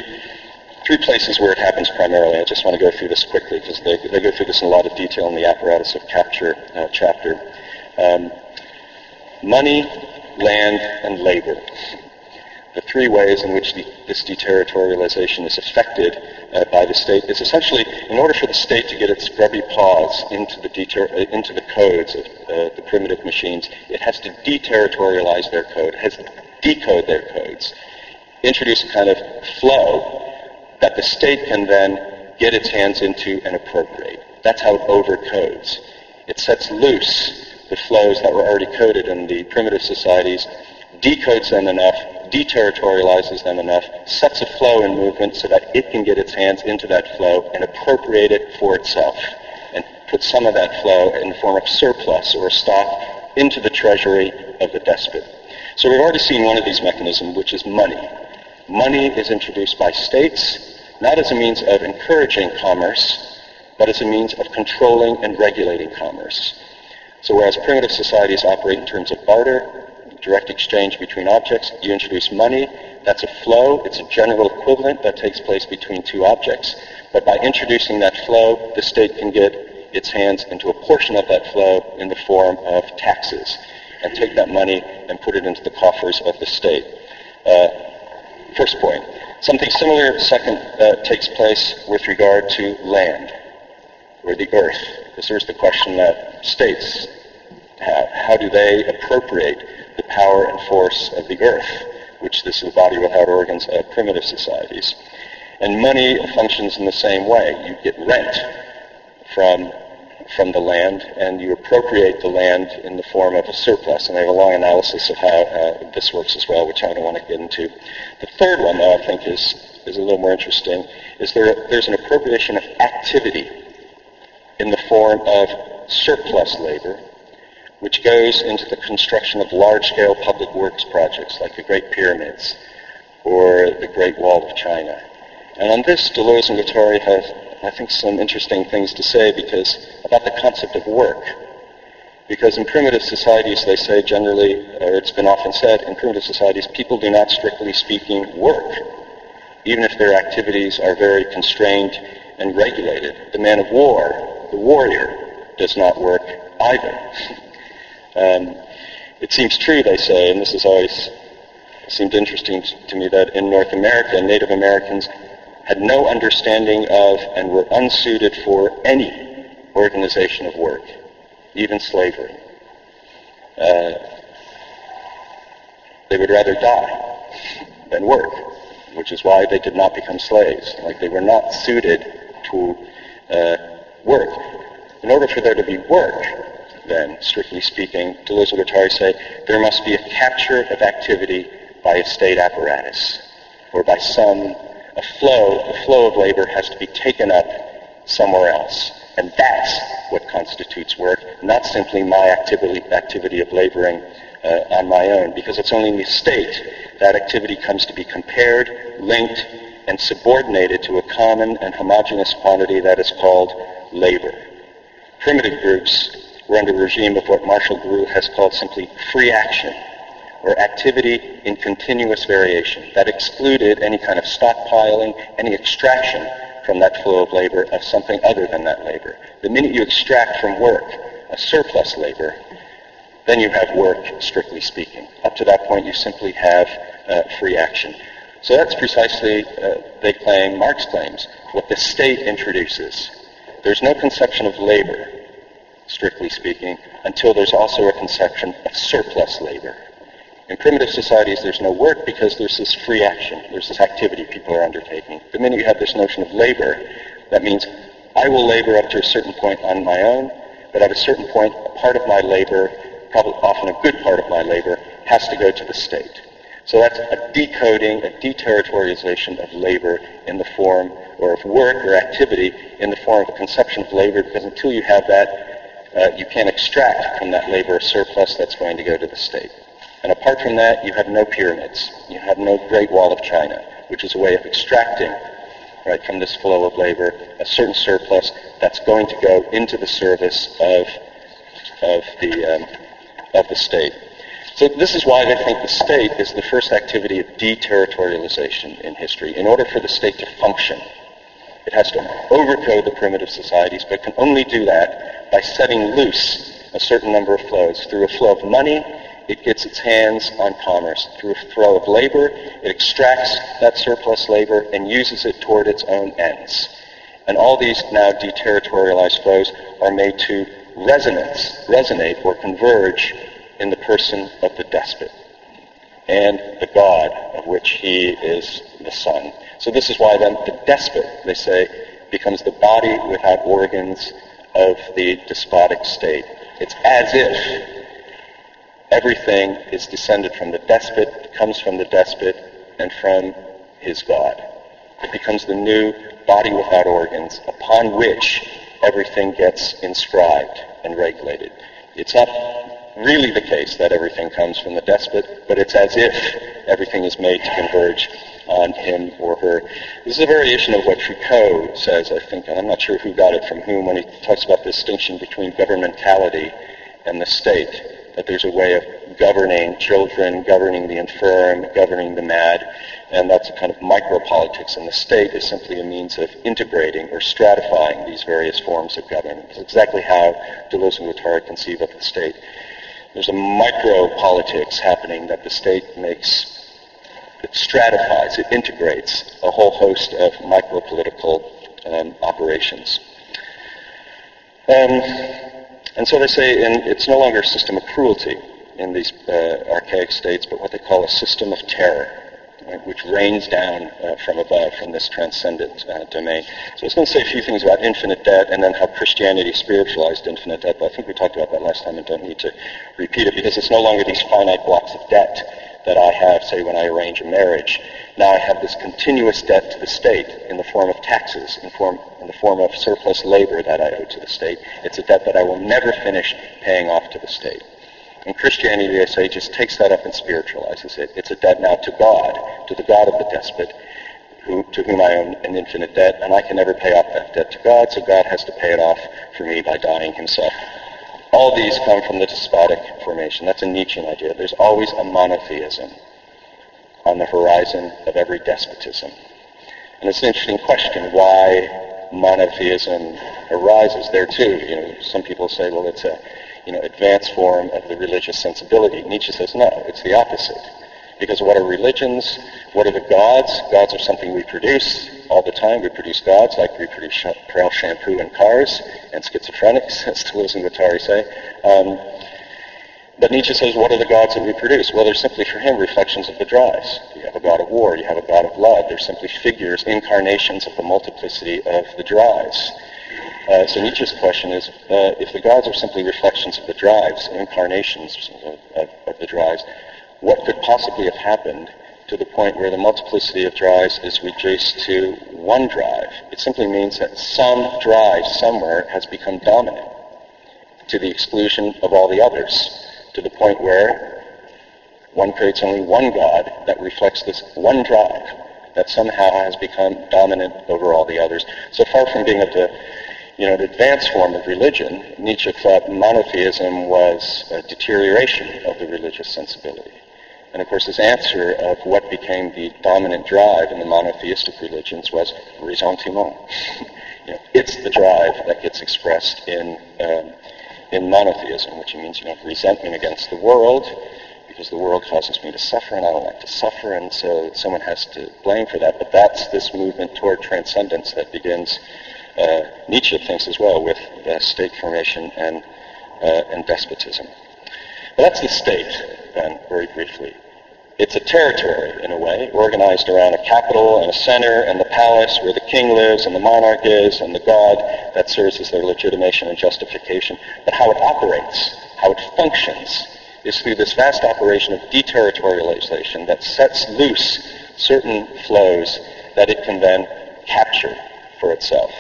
three places where it happens primarily. I just want to go through this quickly because they, they go through this in a lot of detail in the apparatus of capture uh, chapter. Um, money, land, and labor the three ways in which the, this deterritorialization is affected uh, by the state is essentially, in order for the state to get its grubby paws into the, deter- uh, into the codes of uh, the primitive machines, it has to deterritorialize their code, has to decode their codes, introduce a kind of flow that the state can then get its hands into and appropriate. That's how it overcodes. It sets loose the flows that were already coded in the primitive societies, decodes them enough deterritorializes them enough, sets a flow in movement so that it can get its hands into that flow and appropriate it for itself and put some of that flow in the form of surplus or stock into the treasury of the despot. So we've already seen one of these mechanisms, which is money. Money is introduced by states, not as a means of encouraging commerce, but as a means of controlling and regulating commerce. So whereas primitive societies operate in terms of barter, direct exchange between objects. You introduce money. That's a flow. It's a general equivalent that takes place between two objects. But by introducing that flow, the state can get its hands into a portion of that flow in the form of taxes and take that money and put it into the coffers of the state. Uh, first point. Something similar, second, uh, takes place with regard to land or the earth. Because there's the question that states have. How do they appropriate the power and force of the earth, which this is a body without organs of primitive societies. And money functions in the same way. You get rent from from the land, and you appropriate the land in the form of a surplus. And I have a long analysis of how uh, this works as well, which I don't want to get into. The third one, though, I think is is a little more interesting. Is there there's an appropriation of activity in the form of surplus labor which goes into the construction of large-scale public works projects like the Great Pyramids or the Great Wall of China. And on this, Deleuze and Guattari have, I think, some interesting things to say because about the concept of work. Because in primitive societies, they say generally, or it's been often said, in primitive societies, people do not, strictly speaking, work, even if their activities are very constrained and regulated. The man of war, the warrior, does not work either. *laughs* Um, it seems true, they say, and this has always seemed interesting to me, that in North America, Native Americans had no understanding of and were unsuited for any organization of work, even slavery. Uh, they would rather die than work, which is why they did not become slaves. Like they were not suited to uh, work. In order for there to be work, then, strictly speaking, Deleuze-Guattari say, there must be a capture of activity by a state apparatus, or by some, a flow, the flow of labor has to be taken up somewhere else. And that's what constitutes work, not simply my activity, activity of laboring uh, on my own, because it's only in the state that activity comes to be compared, linked, and subordinated to a common and homogeneous quantity that is called labor. Primitive groups were under a regime of what Marshall Groult has called simply free action, or activity in continuous variation. That excluded any kind of stockpiling, any extraction from that flow of labor of something other than that labor. The minute you extract from work a surplus labor, then you have work, strictly speaking. Up to that point, you simply have uh, free action. So that's precisely, uh, they claim, Marx claims, what the state introduces. There's no conception of labor, strictly speaking, until there's also a conception of surplus labor. In primitive societies, there's no work because there's this free action. There's this activity people are undertaking. The minute you have this notion of labor, that means I will labor up to a certain point on my own, but at a certain point, a part of my labor, probably often a good part of my labor, has to go to the state. So that's a decoding, a deterritorialization of labor in the form, or of work or activity in the form of a conception of labor, because until you have that, uh, you can't extract from that labor a surplus that's going to go to the state. And apart from that, you have no pyramids. You have no Great Wall of China, which is a way of extracting right, from this flow of labor a certain surplus that's going to go into the service of, of, the, um, of the state. So this is why they think the state is the first activity of deterritorialization in history. In order for the state to function, it has to overthrow the primitive societies, but can only do that by setting loose a certain number of flows. Through a flow of money, it gets its hands on commerce. Through a flow of labor, it extracts that surplus labor and uses it toward its own ends. And all these now deterritorialized flows are made to resonance, resonate or converge in the person of the despot and the God of which he is the Son. So this is why then the despot, they say, becomes the body without organs of the despotic state. It's as if everything is descended from the despot, comes from the despot, and from his God. It becomes the new body without organs upon which everything gets inscribed and regulated. It's not really the case that everything comes from the despot, but it's as if everything is made to converge on him or her. This is a variation of what Foucault says, I think, I'm not sure who got it from whom when he talks about the distinction between governmentality and the state, that there's a way of governing children, governing the infirm, governing the mad, and that's a kind of micropolitics, and the state is simply a means of integrating or stratifying these various forms of government. It's exactly how Deleuze and Guattari conceive of the state. There's a micro-politics happening that the state makes, it stratifies, it integrates a whole host of micro-political um, operations. Um, and so they say and it's no longer a system of cruelty in these uh, archaic states, but what they call a system of terror right, which rains down uh, from above, from this transcendent uh, domain. So I was going to say a few things about infinite debt and then how Christianity spiritualized infinite debt, but I think we talked about that last time and don't need to repeat it because it's no longer these finite blocks of debt that I have, say, when I arrange a marriage. Now I have this continuous debt to the state in the form of taxes, in, form, in the form of surplus labor that I owe to the state. It's a debt that I will never finish paying off to the state. And Christianity, they say, just takes that up and spiritualizes it. It's a debt now to God, to the God of the despot, who, to whom I owe an infinite debt, and I can never pay off that debt to God, so God has to pay it off for me by dying himself. All these come from the despotic formation. That's a Nietzschean idea. There's always a monotheism on the horizon of every despotism. And it's an interesting question why monotheism arises there too. You know, some people say, well, it's a you know, advanced form of the religious sensibility. Nietzsche says, no, it's the opposite. Because what are religions? What are the gods? Gods are something we produce all the time. We produce gods like we produce sh- shampoo and cars and schizophrenics, *laughs* as Deleuze and Guattari say. Um, But Nietzsche says, what are the gods that we produce? Well, they're simply for him reflections of the drives. You have a god of war, you have a god of love. They're simply figures, incarnations of the multiplicity of the drives. Uh, so Nietzsche's question is, uh, if the gods are simply reflections of the drives, incarnations of, of, of the drives, what could possibly have happened to the point where the multiplicity of drives is reduced to one drive? It simply means that some drive somewhere has become dominant to the exclusion of all the others, to the point where one creates only one God that reflects this one drive that somehow has become dominant over all the others. So far from being of the you know, an advanced form of religion, Nietzsche thought monotheism was a deterioration of the religious sensibility. And of course, his answer of what became the dominant drive in the monotheistic religions was ressentiment. *laughs* you know, it's the drive that gets expressed in um, in monotheism, which means you know resentment against the world because the world causes me to suffer and I don't like to suffer, and so someone has to blame for that. But that's this movement toward transcendence that begins uh, Nietzsche thinks as well with uh, state formation and, uh, and despotism. Well, that's the state, then, very briefly. It's a territory, in a way, organized around a capital and a center and the palace where the king lives and the monarch is and the god that serves as their legitimation and justification. But how it operates, how it functions, is through this vast operation of deterritorialization that sets loose certain flows that it can then capture for itself.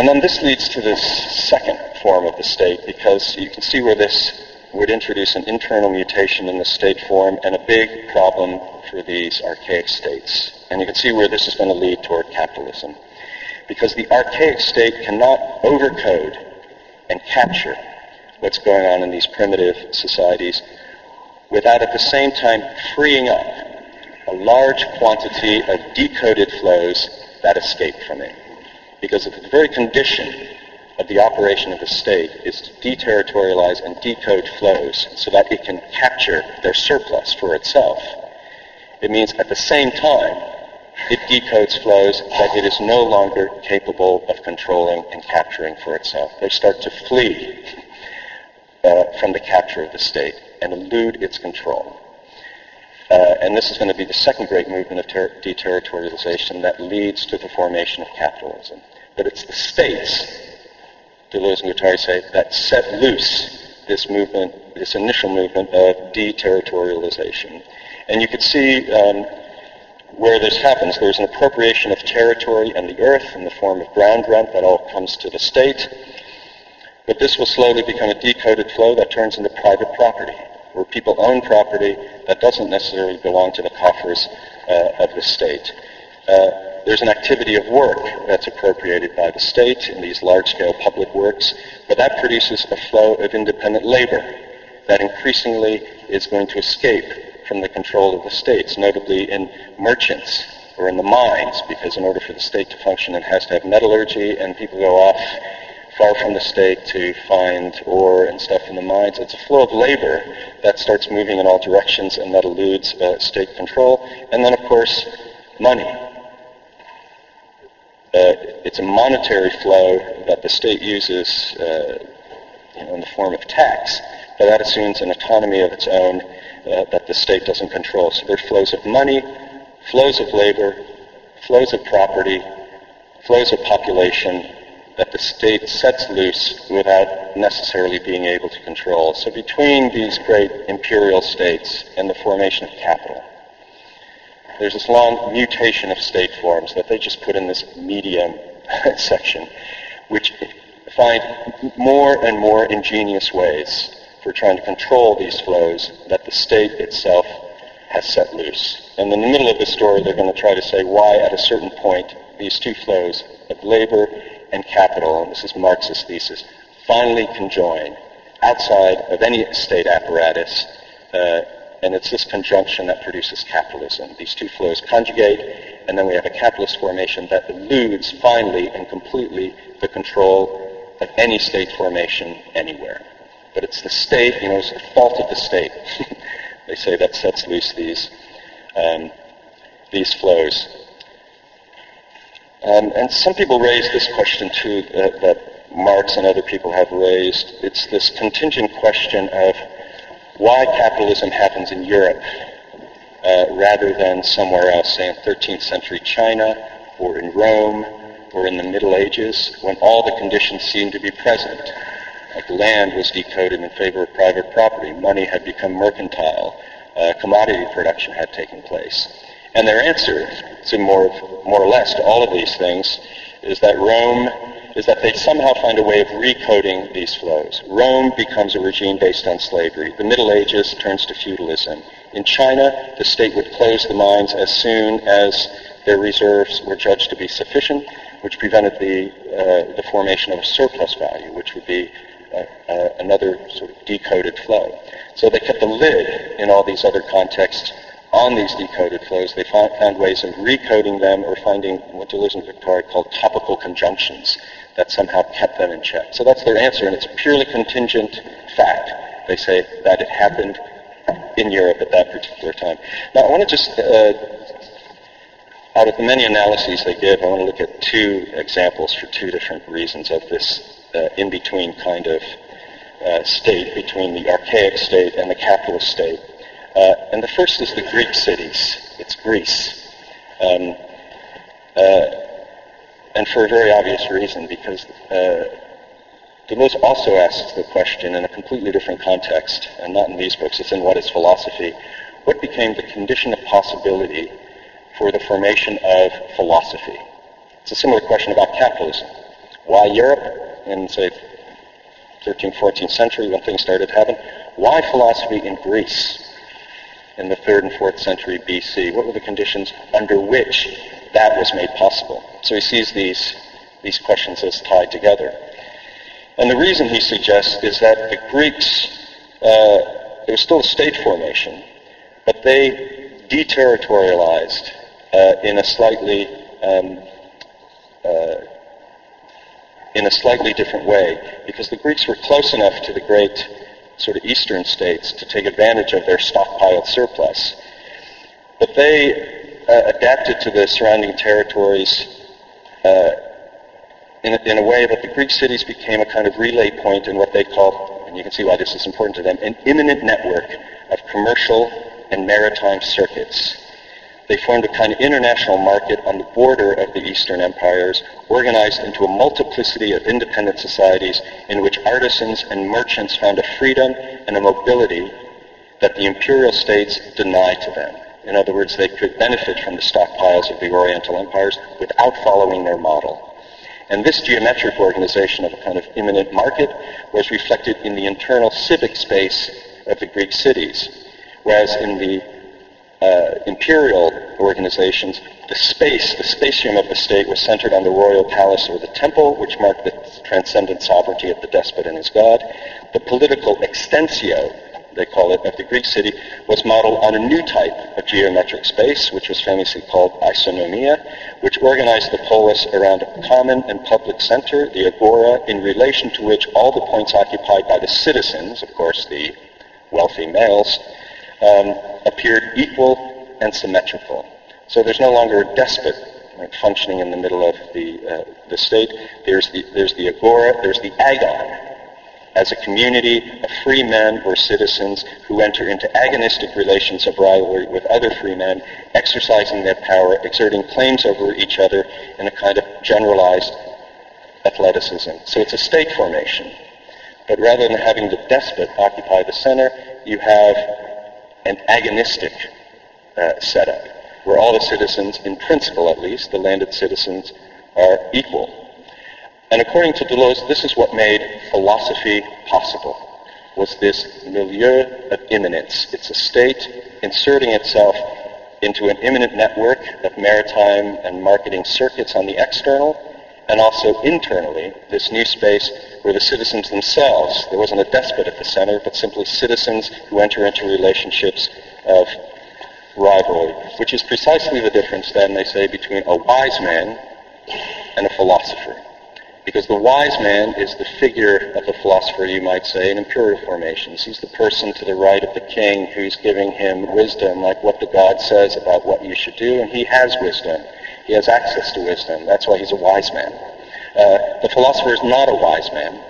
And then this leads to this second form of the state because you can see where this would introduce an internal mutation in the state form and a big problem for these archaic states. And you can see where this is going to lead toward capitalism. Because the archaic state cannot overcode and capture what's going on in these primitive societies without at the same time freeing up a large quantity of decoded flows that escape from it because the very condition of the operation of the state is to deterritorialize and decode flows so that it can capture their surplus for itself. It means at the same time, it decodes flows that it is no longer capable of controlling and capturing for itself. They start to flee uh, from the capture of the state and elude its control. Uh, and this is going to be the second great movement of ter- deterritorialization that leads to the formation of capitalism. But it's the states, Deleuze and Guattari say, that set loose this movement, this initial movement of deterritorialization. And you could see um, where this happens. There's an appropriation of territory and the earth in the form of ground rent that all comes to the state. But this will slowly become a decoded flow that turns into private property where people own property that doesn't necessarily belong to the coffers uh, of the state. Uh, there's an activity of work that's appropriated by the state in these large-scale public works, but that produces a flow of independent labor that increasingly is going to escape from the control of the states, notably in merchants or in the mines, because in order for the state to function, it has to have metallurgy, and people go off far from the state to find ore and stuff in the mines. It's a flow of labor that starts moving in all directions and that eludes uh, state control. And then, of course, money. Uh, it's a monetary flow that the state uses uh, you know, in the form of tax, but that assumes an autonomy of its own uh, that the state doesn't control. So there are flows of money, flows of labor, flows of property, flows of population, that the state sets loose without necessarily being able to control. So between these great imperial states and the formation of capital, there's this long mutation of state forms that they just put in this medium *laughs* section, which find more and more ingenious ways for trying to control these flows that the state itself has set loose. And in the middle of the story, they're going to try to say why, at a certain point, these two flows of labor and capital, and this is Marx's thesis, finally conjoin outside of any state apparatus, uh, and it's this conjunction that produces capitalism. These two flows conjugate, and then we have a capitalist formation that eludes finally and completely the control of any state formation anywhere. But it's the state, you know, it's the fault of the state. *laughs* they say that sets loose these um, these flows. Um, and some people raise this question too, that, that Marx and other people have raised. It's this contingent question of why capitalism happens in Europe uh, rather than somewhere else, say in 13th century China or in Rome or in the Middle Ages, when all the conditions seemed to be present. Like land was decoded in favor of private property, money had become mercantile, uh, commodity production had taken place. And their answer to more, more or less to all of these things is that Rome is that they somehow find a way of recoding these flows. Rome becomes a regime based on slavery. The Middle Ages turns to feudalism. In China, the state would close the mines as soon as their reserves were judged to be sufficient, which prevented the, uh, the formation of a surplus value, which would be uh, uh, another sort of decoded flow. So they kept the lid in all these other contexts on these decoded flows. They found, found ways of recoding them or finding what Deleuze and Guattari called topical conjunctions that somehow kept them in check. So that's their answer, and it's a purely contingent fact. They say that it happened in Europe at that particular time. Now, I want to just, uh, out of the many analyses they give, I want to look at two examples for two different reasons of this uh, in-between kind of uh, state between the archaic state and the capitalist state. Uh, and the first is the Greek cities. It's Greece. Um, uh, and for a very obvious reason, because uh, Deleuze also asks the question in a completely different context, and not in these books, it's in What is Philosophy, what became the condition of possibility for the formation of philosophy? It's a similar question about capitalism. Why Europe in, say, 13th, 14th century when things started to happen? Why philosophy in Greece? In the 3rd and 4th century BC? What were the conditions under which that was made possible? So he sees these, these questions as tied together. And the reason he suggests is that the Greeks, uh, there was still a state formation, but they deterritorialized uh, in a slightly um, uh, in a slightly different way because the Greeks were close enough to the great sort of eastern states to take advantage of their stockpiled surplus. But they uh, adapted to the surrounding territories uh, in, a, in a way that the Greek cities became a kind of relay point in what they called, and you can see why this is important to them, an immanent network of commercial and maritime circuits they formed a kind of international market on the border of the Eastern empires, organized into a multiplicity of independent societies in which artisans and merchants found a freedom and a mobility that the imperial states denied to them. In other words, they could benefit from the stockpiles of the Oriental empires without following their model. And this geometric organization of a kind of immanent market was reflected in the internal civic space of the Greek cities, whereas in the uh, imperial organizations, the space, the spatium of the state was centered on the royal palace or the temple, which marked the transcendent sovereignty of the despot and his god. The political extensio, they call it, of the Greek city was modeled on a new type of geometric space, which was famously called isonomia, which organized the polis around a common and public center, the agora, in relation to which all the points occupied by the citizens, of course the wealthy males, um, appeared equal and symmetrical. So there's no longer a despot functioning in the middle of the, uh, the state. There's the, there's the agora, there's the agon, as a community of free men or citizens who enter into agonistic relations of rivalry with other free men, exercising their power, exerting claims over each other in a kind of generalized athleticism. So it's a state formation. But rather than having the despot occupy the center, you have an agonistic uh, setup, where all the citizens, in principle at least, the landed citizens, are equal. And according to Deleuze, this is what made philosophy possible, was this milieu of immanence. It's a state inserting itself into an immanent network of maritime and marketing circuits on the external, and also internally, this new space where the citizens themselves, there wasn't a despot at the center, but simply citizens who enter into relationships of rivalry, which is precisely the difference, then, they say, between a wise man and a philosopher. Because the wise man is the figure of the philosopher, you might say, in imperial formations. He's the person to the right of the king who's giving him wisdom, like what the God says about what you should do, and he has wisdom. He has access to wisdom. That's why he's a wise man. Uh, the philosopher is not a wise man.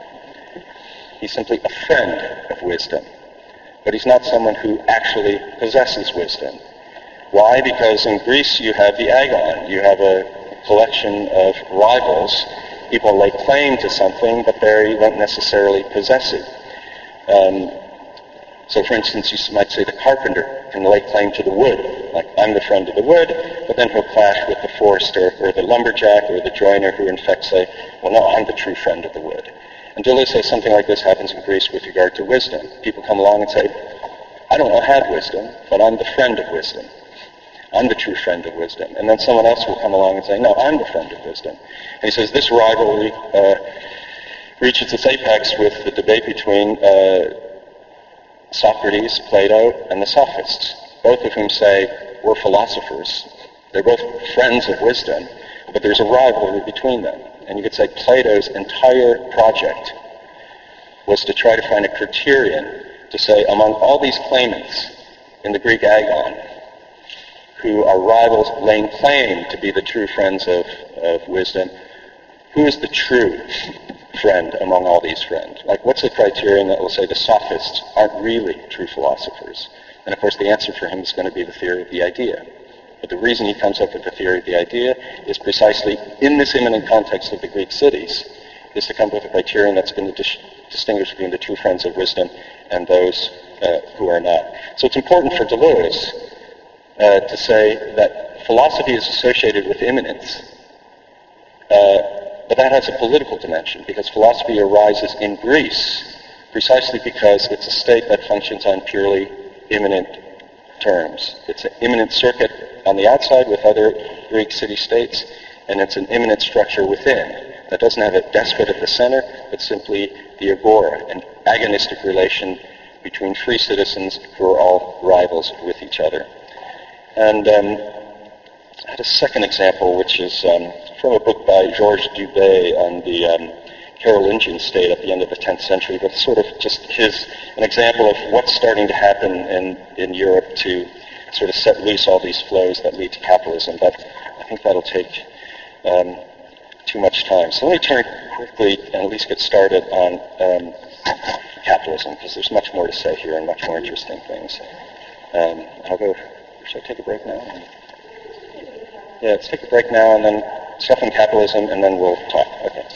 He's simply a friend of wisdom. But he's not someone who actually possesses wisdom. Why? Because in Greece you have the agon. You have a collection of rivals. People lay claim to something, but they don't necessarily possess it. Um, so, for instance, you might say the carpenter can lay claim to the wood, like I'm the friend of the wood, but then he'll clash with the forester or the lumberjack or the joiner who in fact say, well, no, I'm the true friend of the wood. And Deleuze says something like this happens in Greece with regard to wisdom. People come along and say, I don't have wisdom, but I'm the friend of wisdom. I'm the true friend of wisdom. And then someone else will come along and say, no, I'm the friend of wisdom. And he says this rivalry uh, reaches its apex with the debate between uh, Socrates, Plato, and the Sophists, both of whom say we're philosophers. They're both friends of wisdom, but there's a rivalry between them. And you could say Plato's entire project was to try to find a criterion to say among all these claimants in the Greek agon, who are rivals laying claim to be the true friends of, of wisdom, who is the true friend among all these friends? Like, what's the criterion that will say the sophists aren't really true philosophers? And of course, the answer for him is going to be the theory of the idea. But the reason he comes up with the theory of the idea is precisely in this immanent context of the Greek cities, is to come up with a criterion that's going to dis- distinguish between the true friends of wisdom and those uh, who are not. So it's important for Deleuze uh, to say that philosophy is associated with immanence. Uh, but that has a political dimension because philosophy arises in Greece precisely because it's a state that functions on purely immanent terms. It's an immanent circuit on the outside with other Greek city-states, and it's an immanent structure within that doesn't have a despot at the center, but simply the agora, an agonistic relation between free citizens who are all rivals with each other. And um, I had a second example, which is um, from a book by Georges Duby on the um, Carolingian state at the end of the 10th century, but sort of just his an example of what's starting to happen in, in Europe to sort of set loose all these flows that lead to capitalism. But I think that'll take um, too much time. So let me turn quickly and at least get started on um, capitalism, because there's much more to say here and much more interesting things. Um, I'll go. Should I take a break now? Yeah, let's take a break now and then stuff on capitalism, and then we'll talk. Okay.